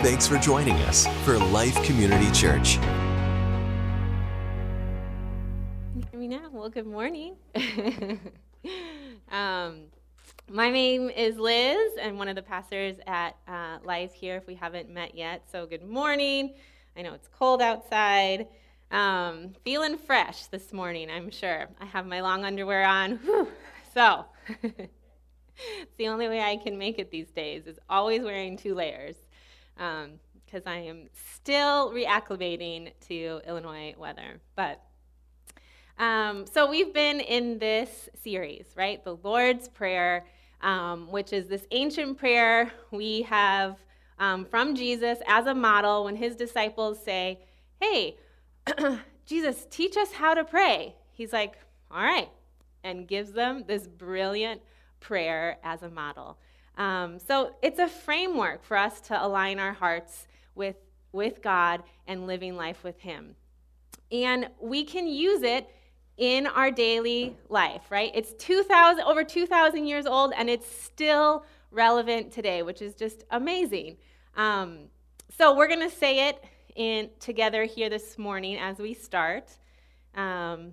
Thanks for joining us for Life Community Church. now? Well, good morning. um, my name is Liz, and one of the pastors at uh, Life here, if we haven't met yet. So, good morning. I know it's cold outside. Um, feeling fresh this morning, I'm sure. I have my long underwear on. Whew. So, it's the only way I can make it these days is always wearing two layers because um, I am still reacclimating to Illinois weather. But um, so we've been in this series, right? The Lord's Prayer, um, which is this ancient prayer we have um, from Jesus as a model when his disciples say, Hey, Jesus, teach us how to pray. He's like, All right, and gives them this brilliant prayer as a model. Um, so it's a framework for us to align our hearts with, with God and living life with Him. And we can use it in our daily life, right? It's 2000 over 2000 years old and it's still relevant today, which is just amazing. Um, so we're going to say it in together here this morning as we start. Um,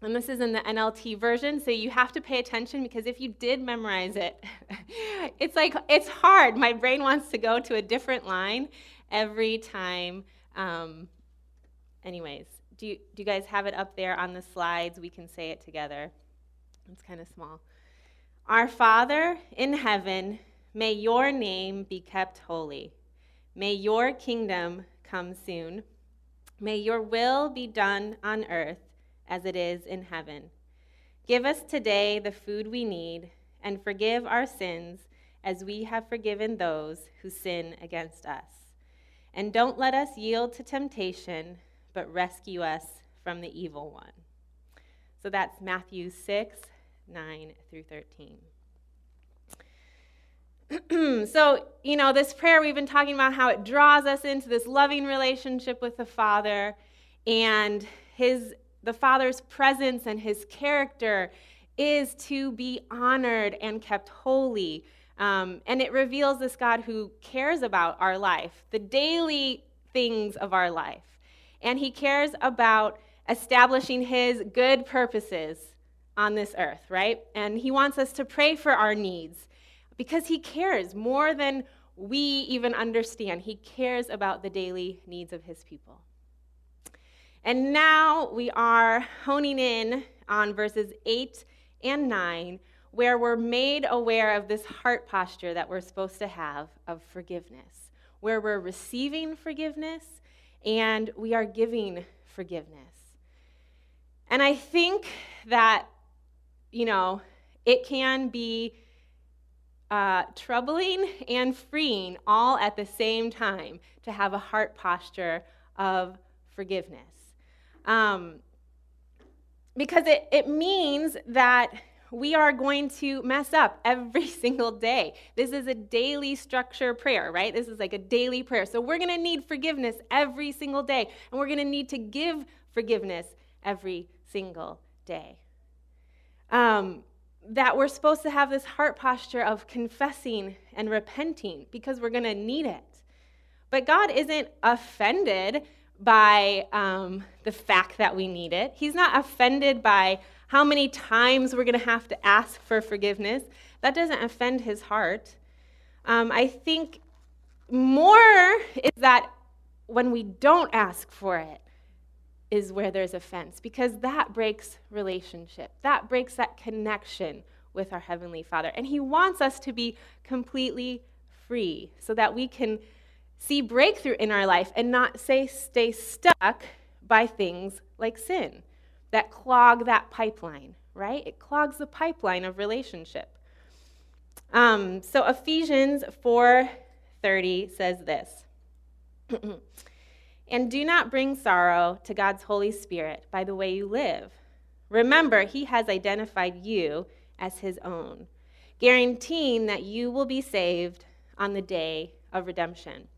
and this is in the NLT version, so you have to pay attention because if you did memorize it, it's like it's hard. My brain wants to go to a different line every time. Um, anyways, do you, do you guys have it up there on the slides? We can say it together. It's kind of small. Our Father in heaven, may your name be kept holy. May your kingdom come soon. May your will be done on earth as it is in heaven. Give us today the food we need, and forgive our sins as we have forgiven those who sin against us. And don't let us yield to temptation, but rescue us from the evil one. So that's Matthew 6, 9 through 13. so, you know, this prayer, we've been talking about how it draws us into this loving relationship with the Father and his the Father's presence and his character is to be honored and kept holy. Um, and it reveals this God who cares about our life, the daily things of our life. And he cares about establishing his good purposes on this earth, right? And he wants us to pray for our needs because he cares more than we even understand. He cares about the daily needs of his people. And now we are honing in on verses 8 and 9, where we're made aware of this heart posture that we're supposed to have of forgiveness, where we're receiving forgiveness and we are giving forgiveness. And I think that, you know, it can be uh, troubling and freeing all at the same time to have a heart posture of forgiveness. Um, because it, it means that we are going to mess up every single day. This is a daily structure prayer, right? This is like a daily prayer. So we're going to need forgiveness every single day, and we're going to need to give forgiveness every single day. Um, that we're supposed to have this heart posture of confessing and repenting because we're going to need it. But God isn't offended by um, the fact that we need it. He's not offended by how many times we're going to have to ask for forgiveness. That doesn't offend his heart. Um, I think more is that when we don't ask for it, is where there's offense because that breaks relationship. That breaks that connection with our Heavenly Father. And He wants us to be completely free so that we can see breakthrough in our life and not say stay stuck by things like sin that clog that pipeline, right? It clogs the pipeline of relationship. Um, so Ephesians 4:30 says this. and do not bring sorrow to God's Holy Spirit by the way you live. Remember, he has identified you as his own, guaranteeing that you will be saved on the day of redemption.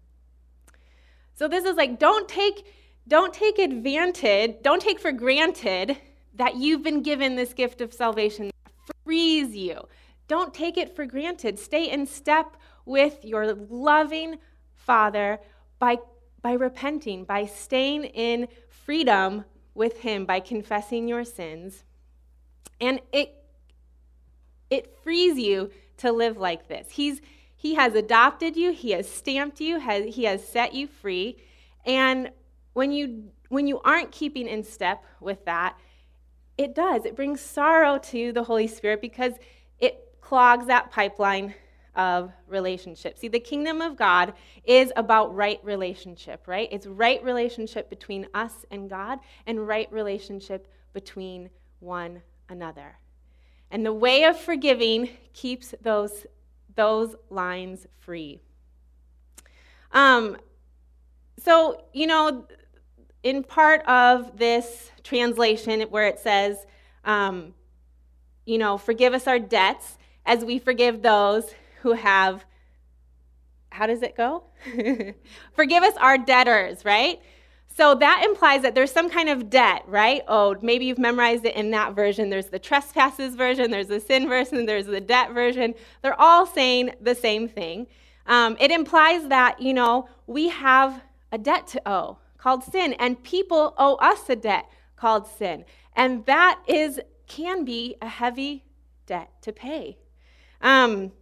So this is like don't take don't take advantage, don't take for granted that you've been given this gift of salvation frees you. Don't take it for granted. Stay in step with your loving Father by, by repenting, by staying in freedom with Him, by confessing your sins. And it, it frees you to live like this. He's, he has adopted you, He has stamped you, has, He has set you free. And when you, when you aren't keeping in step with that, it does. It brings sorrow to the Holy Spirit because it clogs that pipeline of relationship. See, the kingdom of God is about right relationship, right? It's right relationship between us and God and right relationship between one another. And the way of forgiving keeps those, those lines free. Um, so, you know, in part of this translation where it says, um, you know, forgive us our debts as we forgive those who have, how does it go? forgive us our debtors, right? So that implies that there's some kind of debt, right? Oh, maybe you've memorized it in that version. There's the trespasses version, there's the sin version, there's the debt version. They're all saying the same thing. Um, it implies that, you know, we have a debt to owe called sin, and people owe us a debt called sin. And that is can be a heavy debt to pay. Um,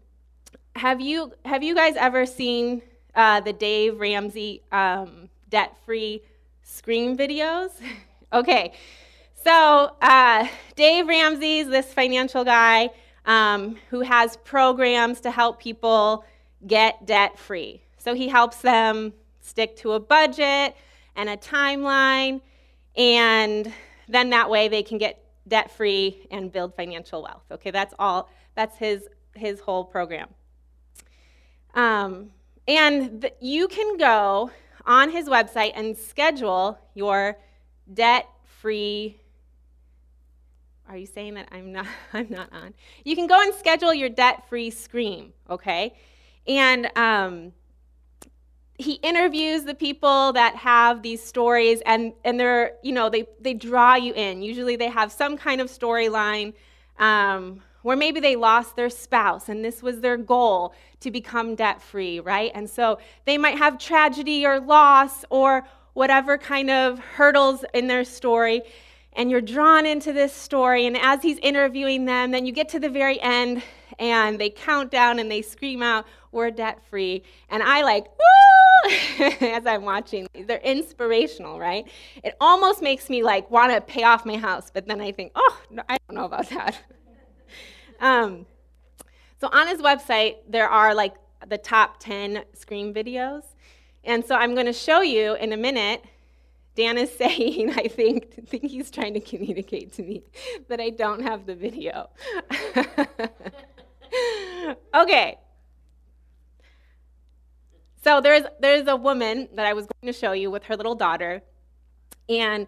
have you have you guys ever seen uh, the Dave Ramsey um, debt-free Scream videos? okay, so uh, Dave Ramsey's this financial guy um, who has programs to help people get debt-free. So he helps them stick to a budget and a timeline, and then that way they can get debt-free and build financial wealth. Okay, that's all. That's his his whole program. Um, and you can go on his website and schedule your debt-free. Are you saying that I'm not? I'm not on. You can go and schedule your debt-free scream. Okay, and um, he interviews the people that have these stories and, and they're you know they, they draw you in usually they have some kind of storyline um, where maybe they lost their spouse and this was their goal to become debt free, right? And so they might have tragedy or loss or whatever kind of hurdles in their story. And you're drawn into this story. And as he's interviewing them, then you get to the very end and they count down and they scream out, We're debt free. And I like, woo! as I'm watching. They're inspirational, right? It almost makes me like want to pay off my house, but then I think, oh, no, I don't know about that. Um, so on his website, there are like the top 10 Scream videos. And so I'm going to show you in a minute. Dan is saying, I think, I think he's trying to communicate to me that I don't have the video. okay. So there's there's a woman that I was going to show you with her little daughter, and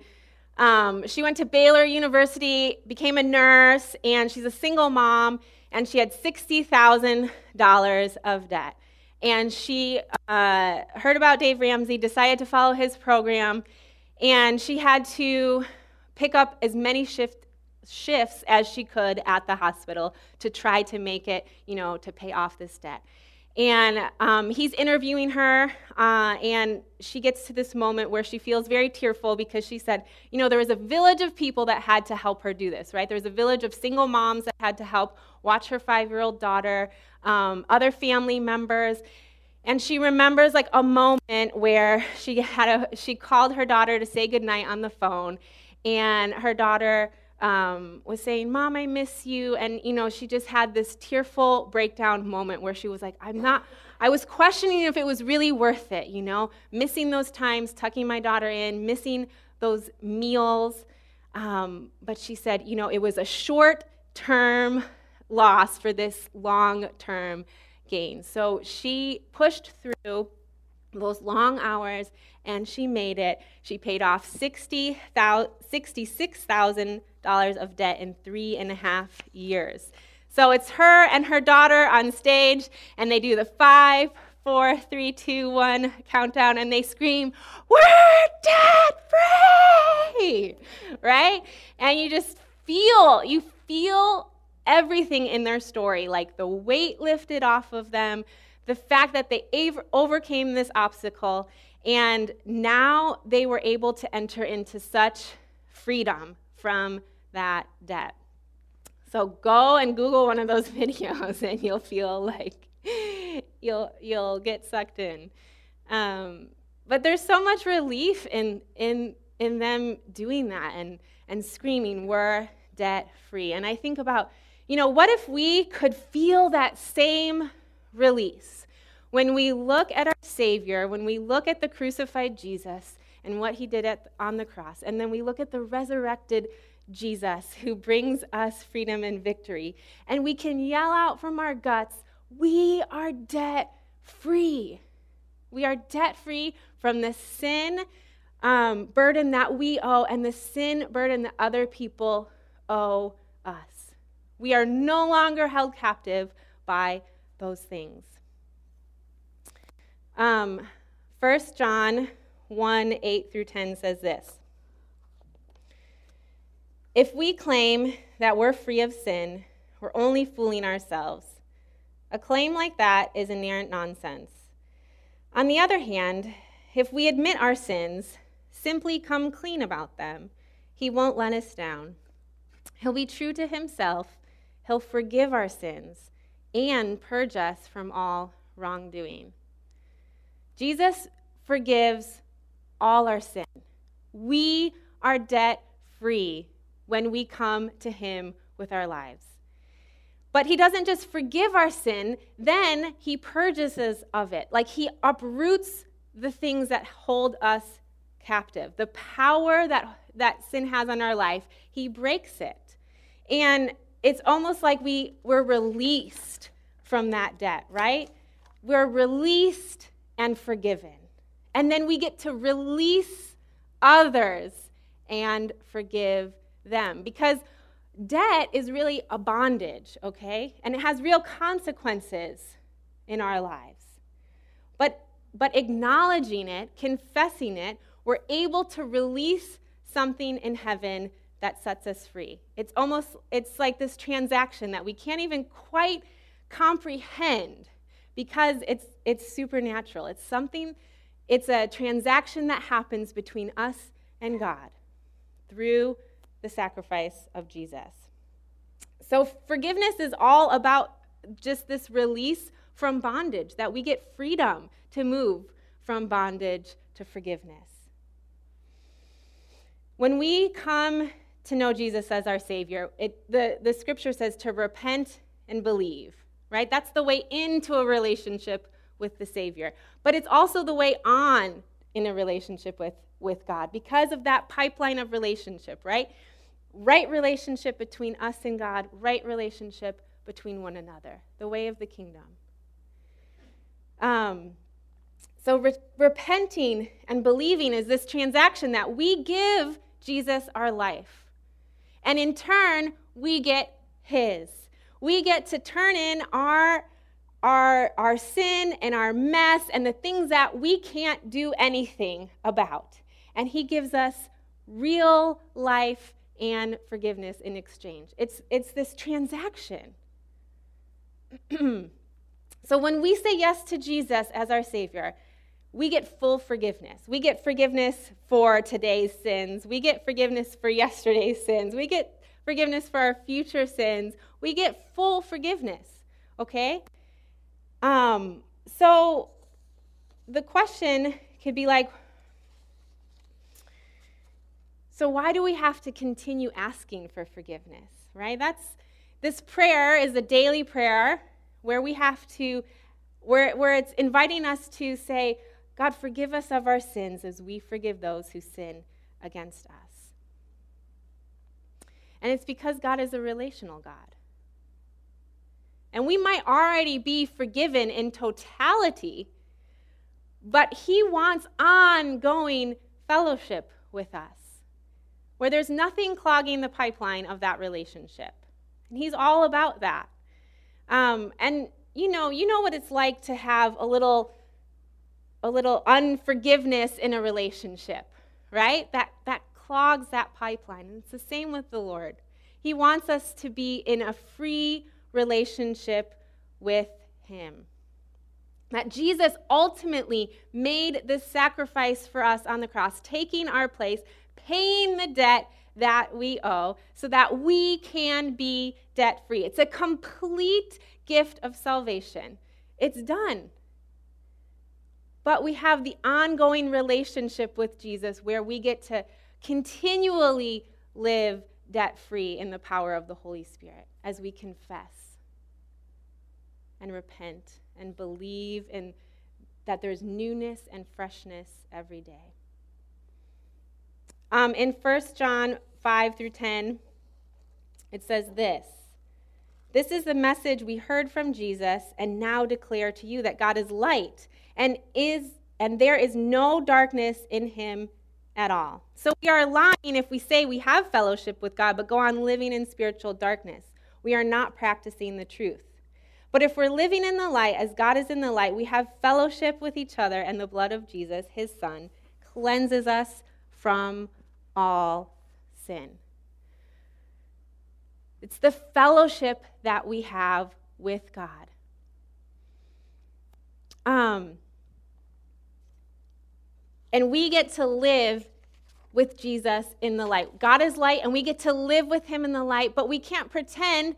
um, she went to Baylor University, became a nurse, and she's a single mom, and she had $60,000 of debt. And she uh, heard about Dave Ramsey, decided to follow his program, and she had to pick up as many shift, shifts as she could at the hospital to try to make it, you know, to pay off this debt. And um, he's interviewing her, uh, and she gets to this moment where she feels very tearful because she said, You know, there was a village of people that had to help her do this, right? There was a village of single moms that had to help watch her five year old daughter, um, other family members. And she remembers like a moment where she had a, she called her daughter to say goodnight on the phone, and her daughter um, was saying, Mom, I miss you. And, you know, she just had this tearful breakdown moment where she was like, I'm not, I was questioning if it was really worth it, you know, missing those times, tucking my daughter in, missing those meals. Um, but she said, you know, it was a short term loss for this long term gain. So she pushed through those long hours and she made it. She paid off $66,000 of debt in three and a half years. So it's her and her daughter on stage, and they do the five, four, three, two, one countdown, and they scream, We're debt free! Right? And you just feel, you feel everything in their story, like the weight lifted off of them, the fact that they overcame this obstacle and now they were able to enter into such freedom from that debt. So go and Google one of those videos and you'll feel like you'll, you'll get sucked in. Um, but there's so much relief in, in, in them doing that and, and screaming, We're debt free. And I think about, you know, what if we could feel that same release when we look at our Savior, when we look at the crucified Jesus and what he did at, on the cross, and then we look at the resurrected Jesus who brings us freedom and victory, and we can yell out from our guts, We are debt free. We are debt free from the sin um, burden that we owe and the sin burden that other people owe us. We are no longer held captive by those things. Um, 1 John 1 8 through 10 says this If we claim that we're free of sin, we're only fooling ourselves. A claim like that is inerrant nonsense. On the other hand, if we admit our sins, simply come clean about them, He won't let us down. He'll be true to Himself, He'll forgive our sins and purge us from all wrongdoing. Jesus forgives all our sin. We are debt free when we come to Him with our lives. But He doesn't just forgive our sin, then He purges us of it. Like He uproots the things that hold us captive. The power that, that sin has on our life, He breaks it. And it's almost like we, we're released from that debt, right? We're released and forgiven. And then we get to release others and forgive them. Because debt is really a bondage, okay? And it has real consequences in our lives. But, but acknowledging it, confessing it, we're able to release something in heaven that sets us free. It's almost, it's like this transaction that we can't even quite comprehend because it's, it's supernatural. It's something it's a transaction that happens between us and God through the sacrifice of Jesus. So, forgiveness is all about just this release from bondage, that we get freedom to move from bondage to forgiveness. When we come to know Jesus as our Savior, it, the, the scripture says to repent and believe, right? That's the way into a relationship with the Savior. But it's also the way on in a relationship with, with God because of that pipeline of relationship, right? Right relationship between us and God, right relationship between one another, the way of the kingdom. Um, so, re- repenting and believing is this transaction that we give Jesus our life. And in turn, we get His. We get to turn in our our, our sin and our mess and the things that we can't do anything about. And He gives us real life and forgiveness in exchange. It's, it's this transaction. so when we say yes to Jesus as our Savior, we get full forgiveness. We get forgiveness for today's sins. We get forgiveness for yesterday's sins. We get forgiveness for our future sins. We get full forgiveness, okay? Um, so the question could be like, so why do we have to continue asking for forgiveness, right? That's this prayer is a daily prayer where we have to where, where it's inviting us to say, God, forgive us of our sins as we forgive those who sin against us. And it's because God is a relational God. And we might already be forgiven in totality, but He wants ongoing fellowship with us, where there's nothing clogging the pipeline of that relationship. And He's all about that. Um, and you know, you know what it's like to have a little, a little unforgiveness in a relationship, right? That that clogs that pipeline. And it's the same with the Lord. He wants us to be in a free relationship with Him. That Jesus ultimately made this sacrifice for us on the cross, taking our place, paying the debt that we owe so that we can be debt free. It's a complete gift of salvation. It's done. But we have the ongoing relationship with Jesus where we get to continually live debt free in the power of the Holy Spirit as we confess and repent and believe in that there's newness and freshness every day. Um, in 1 John 5 through 10, it says this This is the message we heard from Jesus and now declare to you that God is light and is and there is no darkness in him at all. So we are lying if we say we have fellowship with God but go on living in spiritual darkness. We are not practicing the truth. But if we're living in the light as God is in the light, we have fellowship with each other, and the blood of Jesus, his son, cleanses us from all sin. It's the fellowship that we have with God. Um, and we get to live with Jesus in the light. God is light, and we get to live with him in the light, but we can't pretend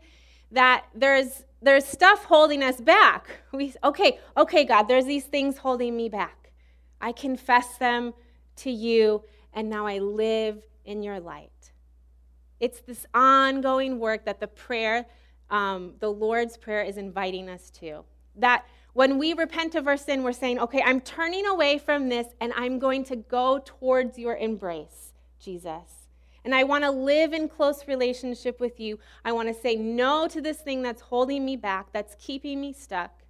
that there's there's stuff holding us back. We okay, okay, God, there's these things holding me back. I confess them to you, and now I live in your light. It's this ongoing work that the prayer, um, the Lord's Prayer, is inviting us to. That when we repent of our sin, we're saying, okay, I'm turning away from this and I'm going to go towards your embrace, Jesus. And I want to live in close relationship with you. I want to say no to this thing that's holding me back, that's keeping me stuck.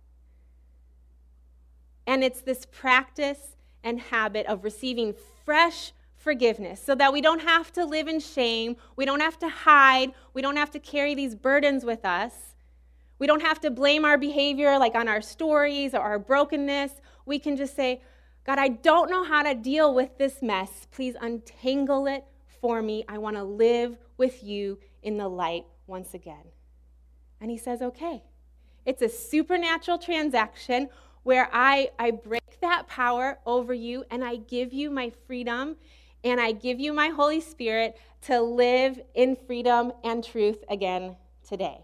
And it's this practice and habit of receiving fresh forgiveness so that we don't have to live in shame, we don't have to hide, we don't have to carry these burdens with us we don't have to blame our behavior like on our stories or our brokenness. We can just say, God, I don't know how to deal with this mess. Please untangle it for me. I want to live with you in the light once again. And he says, okay. It's a supernatural transaction where I, I break that power over you and I give you my freedom and I give you my Holy Spirit to live in freedom and truth again today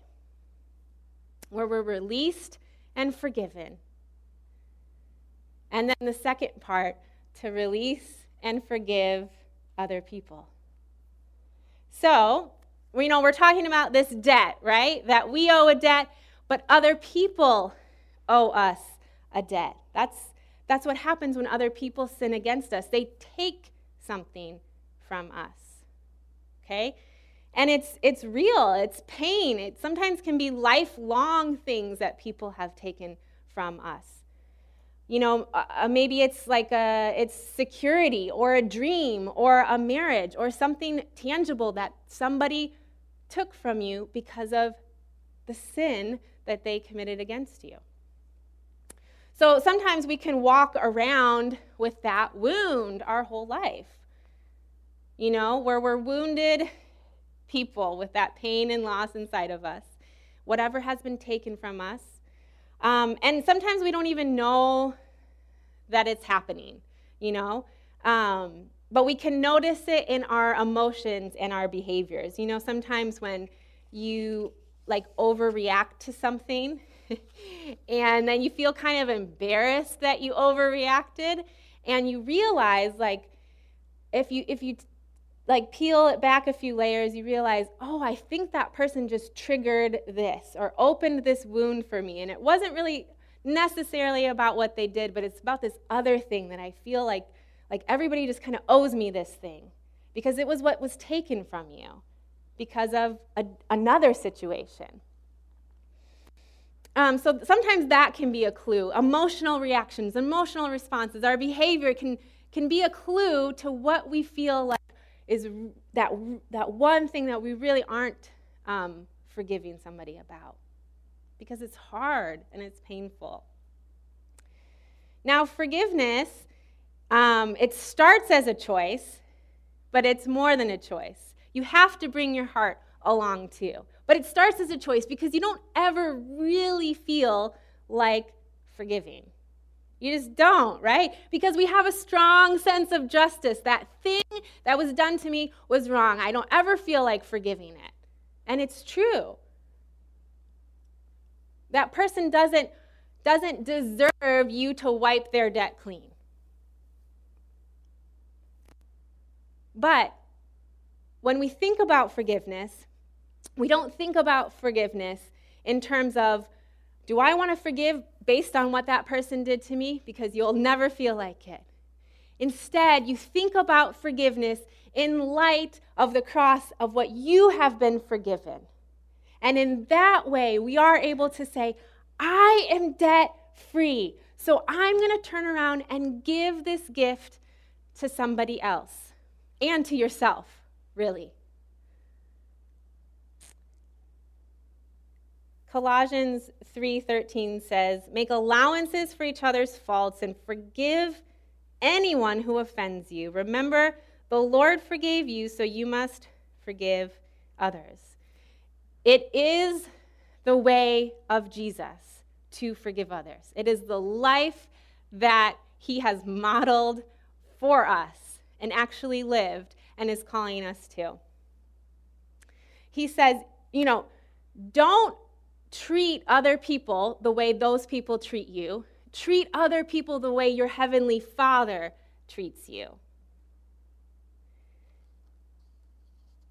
where we're released and forgiven. And then the second part, to release and forgive other people. So, you know, we're talking about this debt, right? That we owe a debt, but other people owe us a debt. That's, that's what happens when other people sin against us. They take something from us. Okay? And it's, it's real, it's pain. It sometimes can be lifelong things that people have taken from us. You know, uh, uh, maybe it's like a, it's security or a dream or a marriage or something tangible that somebody took from you because of the sin that they committed against you. So sometimes we can walk around with that wound our whole life. You know, where we're wounded people with that pain and loss inside of us, whatever has been taken from us. Um, and sometimes we don't even know that it's happening, you know? Um, but we can notice it in our emotions and our behaviors. You know, sometimes when you like overreact to something and then you feel kind of embarrassed that you overreacted and you realize like if you if you like peel it back a few layers, you realize, oh, I think that person just triggered this or opened this wound for me. And it wasn't really necessarily about what they did, but it's about this other thing that I feel like like everybody just kind of owes me this thing because it was what was taken from you because of a, another situation. Um, so sometimes that can be a clue. Emotional reactions, emotional responses, our behavior can, can be a clue to what we feel like is that, that one thing that we really aren't um, forgiving somebody about because it's hard and it's painful. Now, forgiveness, um, it starts as a choice, but it's more than a choice. You have to bring your heart along too. But it starts as a choice because you don't ever really feel like forgiving. You just don't, right? Because we have a strong sense of justice. That thing that was done to me was wrong. I don't ever feel like forgiving it. And it's true. That person doesn't, doesn't deserve you to wipe their debt clean. But when we think about forgiveness, we don't think about forgiveness in terms of do I want to forgive based on what that person did to me? Because you'll never feel like it. Instead, you think about forgiveness in light of the cross of what you have been forgiven. And in that way, we are able to say, I am debt free. So I'm going to turn around and give this gift to somebody else and to yourself, really. Colossians 3:13 says, "Make allowances for each other's faults and forgive anyone who offends you. Remember, the Lord forgave you, so you must forgive others." It is the way of Jesus to forgive others. It is the life that he has modeled for us and actually lived and is calling us to. He says, you know, don't treat other people the way those people treat you. Treat other people the way your heavenly Father treats you.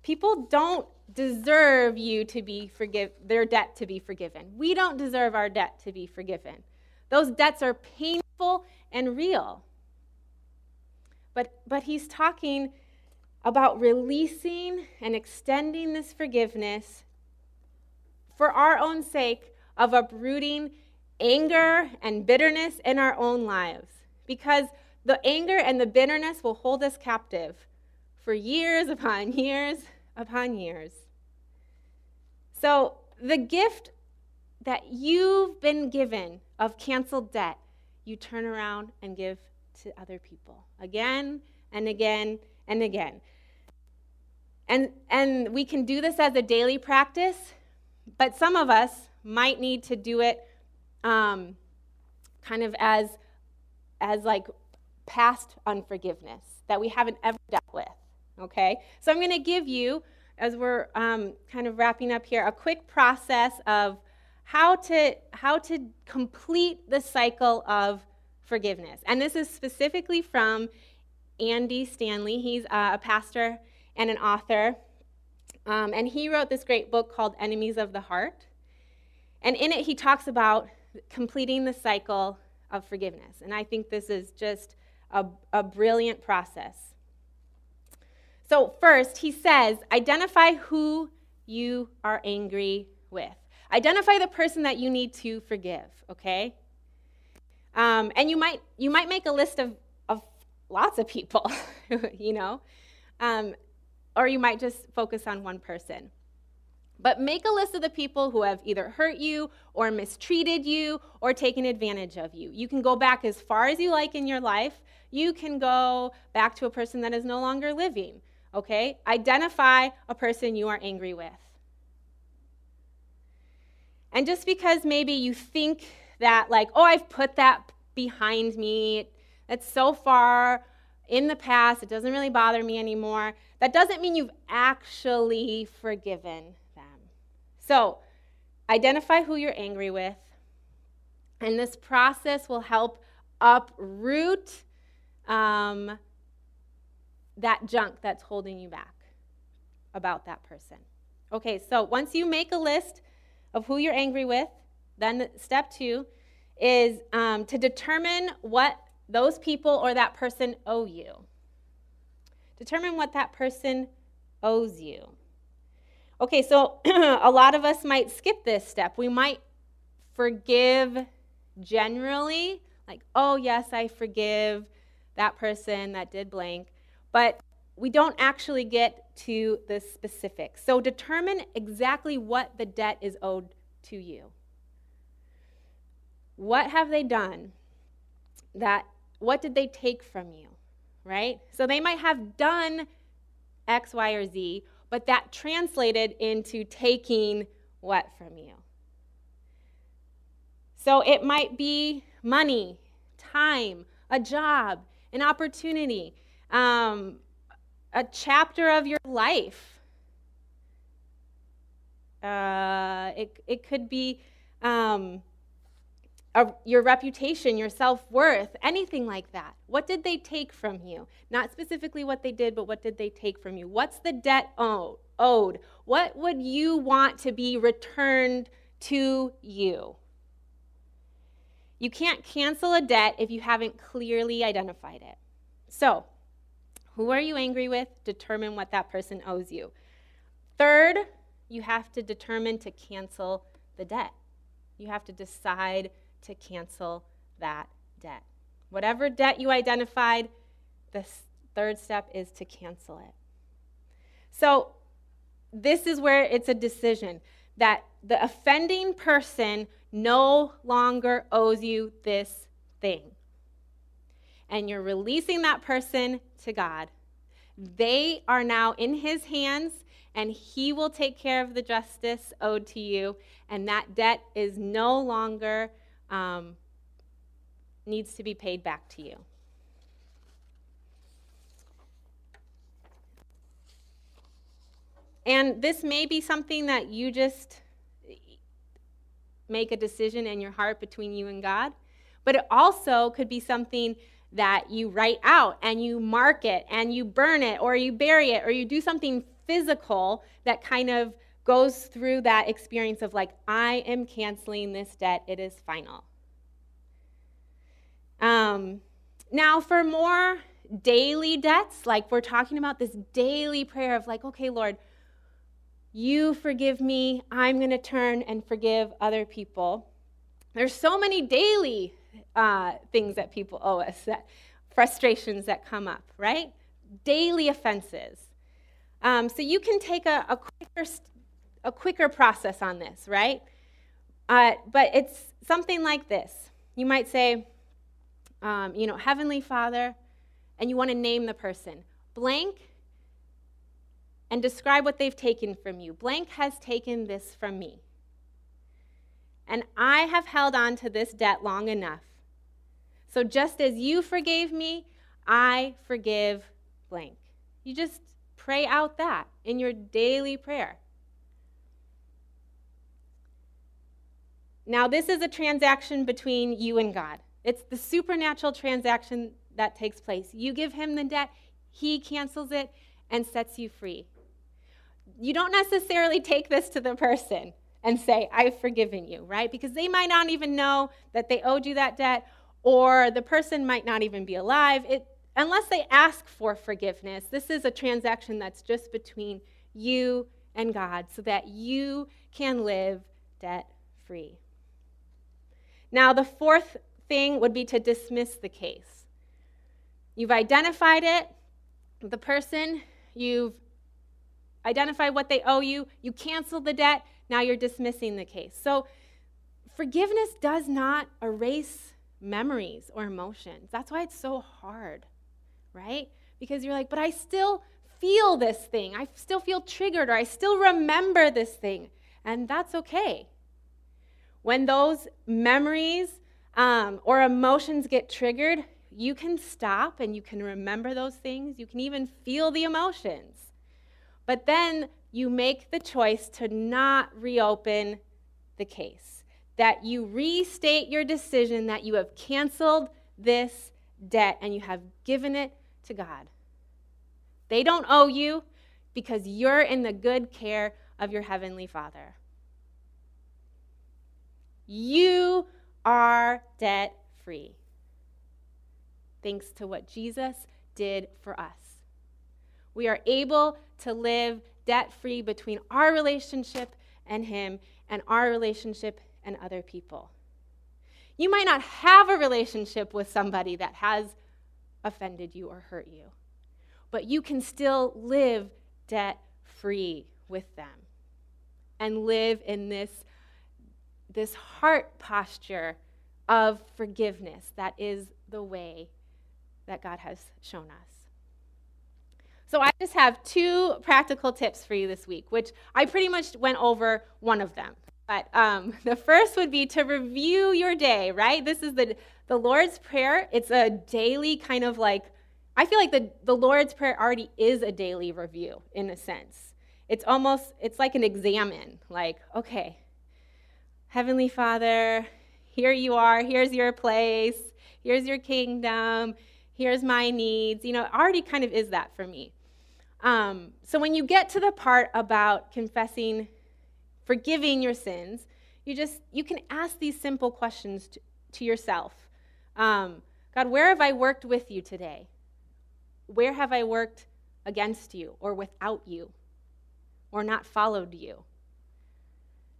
People don't deserve you to be forgive their debt to be forgiven. We don't deserve our debt to be forgiven. Those debts are painful and real. But but he's talking about releasing and extending this forgiveness for our own sake of uprooting anger and bitterness in our own lives. Because the anger and the bitterness will hold us captive for years upon years upon years. So, the gift that you've been given of canceled debt, you turn around and give to other people again and again and again. And, and we can do this as a daily practice but some of us might need to do it um, kind of as, as like past unforgiveness that we haven't ever dealt with. Okay? So I'm going to give you, as we're um, kind of wrapping up here, a quick process of how to, how to complete the cycle of forgiveness. And this is specifically from Andy Stanley. He's uh, a pastor and an author. Um, and he wrote this great book called Enemies of the Heart. And in it, he talks about completing the cycle of forgiveness. And I think this is just a, a brilliant process. So, first, he says, identify who you are angry with. Identify the person that you need to forgive, okay? Um, and you might, you might make a list of, of lots of people, you know? Um, or you might just focus on one person. But make a list of the people who have either hurt you or mistreated you or taken advantage of you. You can go back as far as you like in your life. You can go back to a person that is no longer living. Okay? Identify a person you are angry with. And just because maybe you think that, like, oh, I've put that behind me, that's so far in the past, it doesn't really bother me anymore, that doesn't mean you've actually forgiven them. So, identify who you're angry with, and this process will help uproot um, that junk that's holding you back about that person. Okay, so once you make a list of who you're angry with, then step two is um, to determine what those people or that person owe you. Determine what that person owes you. Okay, so a lot of us might skip this step. We might forgive generally, like, oh, yes, I forgive that person that did blank, but we don't actually get to the specifics. So determine exactly what the debt is owed to you. What have they done that what did they take from you? Right? So they might have done X, Y, or Z, but that translated into taking what from you? So it might be money, time, a job, an opportunity, um, a chapter of your life. Uh, it, it could be um, a, your reputation, your self worth, anything like that. What did they take from you? Not specifically what they did, but what did they take from you? What's the debt owed? What would you want to be returned to you? You can't cancel a debt if you haven't clearly identified it. So, who are you angry with? Determine what that person owes you. Third, you have to determine to cancel the debt. You have to decide to cancel that debt. Whatever debt you identified, the third step is to cancel it. So, this is where it's a decision that the offending person no longer owes you this thing. And you're releasing that person to God. They are now in his hands, and he will take care of the justice owed to you. And that debt is no longer um, needs to be paid back to you. And this may be something that you just make a decision in your heart between you and God, but it also could be something that you write out and you mark it and you burn it or you bury it or you do something physical that kind of goes through that experience of like, I am canceling this debt, it is final. Um, now, for more daily debts, like we're talking about this daily prayer of like, okay, Lord, you forgive me, I'm going to turn and forgive other people. There's so many daily uh, things that people owe us, that frustrations that come up, right? Daily offenses. Um, so you can take a, a quicker a quicker process on this, right? Uh, but it's something like this. You might say, um, you know, Heavenly Father, and you want to name the person. Blank, and describe what they've taken from you. Blank has taken this from me. And I have held on to this debt long enough. So just as you forgave me, I forgive blank. You just pray out that in your daily prayer. Now, this is a transaction between you and God. It's the supernatural transaction that takes place. You give him the debt, he cancels it and sets you free. You don't necessarily take this to the person and say, I've forgiven you, right? Because they might not even know that they owed you that debt, or the person might not even be alive. It, unless they ask for forgiveness, this is a transaction that's just between you and God so that you can live debt free. Now, the fourth thing would be to dismiss the case. You've identified it, the person, you've identified what they owe you, you canceled the debt, now you're dismissing the case. So, forgiveness does not erase memories or emotions. That's why it's so hard, right? Because you're like, but I still feel this thing. I still feel triggered or I still remember this thing. And that's okay. When those memories um, or emotions get triggered, you can stop and you can remember those things. You can even feel the emotions. But then you make the choice to not reopen the case, that you restate your decision that you have canceled this debt and you have given it to God. They don't owe you because you're in the good care of your Heavenly Father. You are debt free. Thanks to what Jesus did for us. We are able to live debt free between our relationship and Him and our relationship and other people. You might not have a relationship with somebody that has offended you or hurt you, but you can still live debt free with them and live in this this heart posture of forgiveness. That is the way that God has shown us. So, I just have two practical tips for you this week, which I pretty much went over one of them. But um, the first would be to review your day, right? This is the, The Lord's Prayer, it's a daily kind of like, I feel like the, the Lord's Prayer already is a daily review in a sense. It's almost, it's like an examen. Like, okay, Heavenly Father, here you are, here's your place, here's your kingdom, here's my needs. You know, it already kind of is that for me. Um, so when you get to the part about confessing, forgiving your sins, you just you can ask these simple questions to, to yourself. Um, God, where have I worked with you today? Where have I worked against you or without you or not followed you?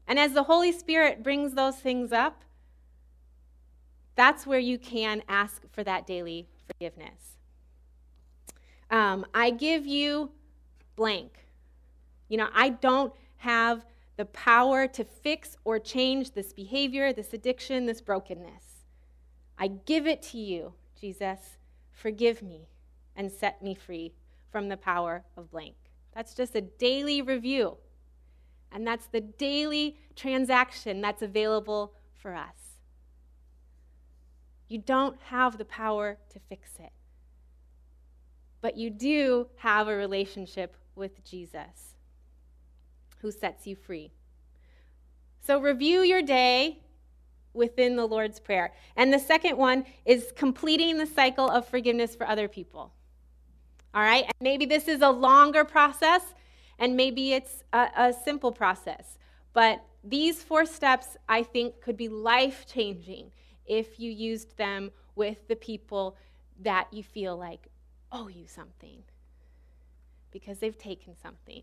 And as the Holy Spirit brings those things up, that's where you can ask for that daily forgiveness. Um, I give you blank. You know, I don't have the power to fix or change this behavior, this addiction, this brokenness. I give it to you, Jesus. Forgive me and set me free from the power of blank. That's just a daily review. And that's the daily transaction that's available for us. You don't have the power to fix it but you do have a relationship with Jesus who sets you free. So review your day within the Lord's Prayer. And the second one is completing the cycle of forgiveness for other people. All right? And maybe this is a longer process, and maybe it's a, a simple process. But these four steps, I think, could be life changing if you used them with the people that you feel like owe you something because they've taken something.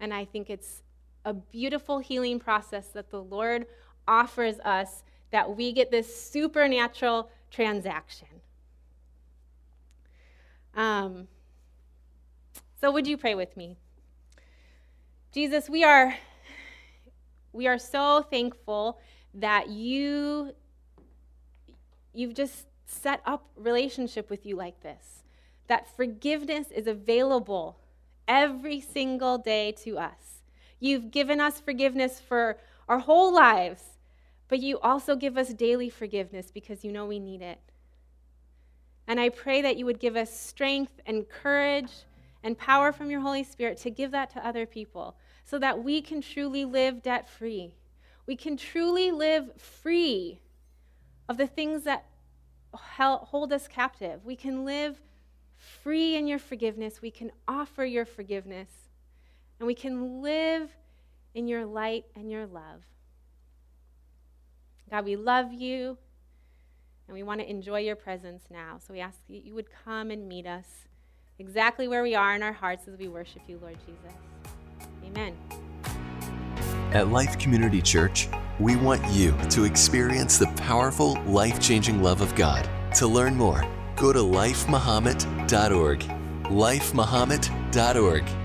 And I think it's a beautiful healing process that the Lord offers us that we get this supernatural transaction. Um, so would you pray with me? Jesus, we are we are so thankful that you you've just set up relationship with you like this. That forgiveness is available every single day to us. You've given us forgiveness for our whole lives, but you also give us daily forgiveness because you know we need it. And I pray that you would give us strength and courage and power from your Holy Spirit to give that to other people so that we can truly live debt free. We can truly live free of the things that hold us captive. We can live free in your forgiveness. We can offer your forgiveness. And we can live in your light and your love. God, we love you and we want to enjoy your presence now. So we ask that you would come and meet us exactly where we are in our hearts as we worship you, Lord Jesus. Amen. At Life Community Church, we want you to experience the powerful, life changing love of God. To learn more, go to lifemuhammad.org. Lifemuhammad.org.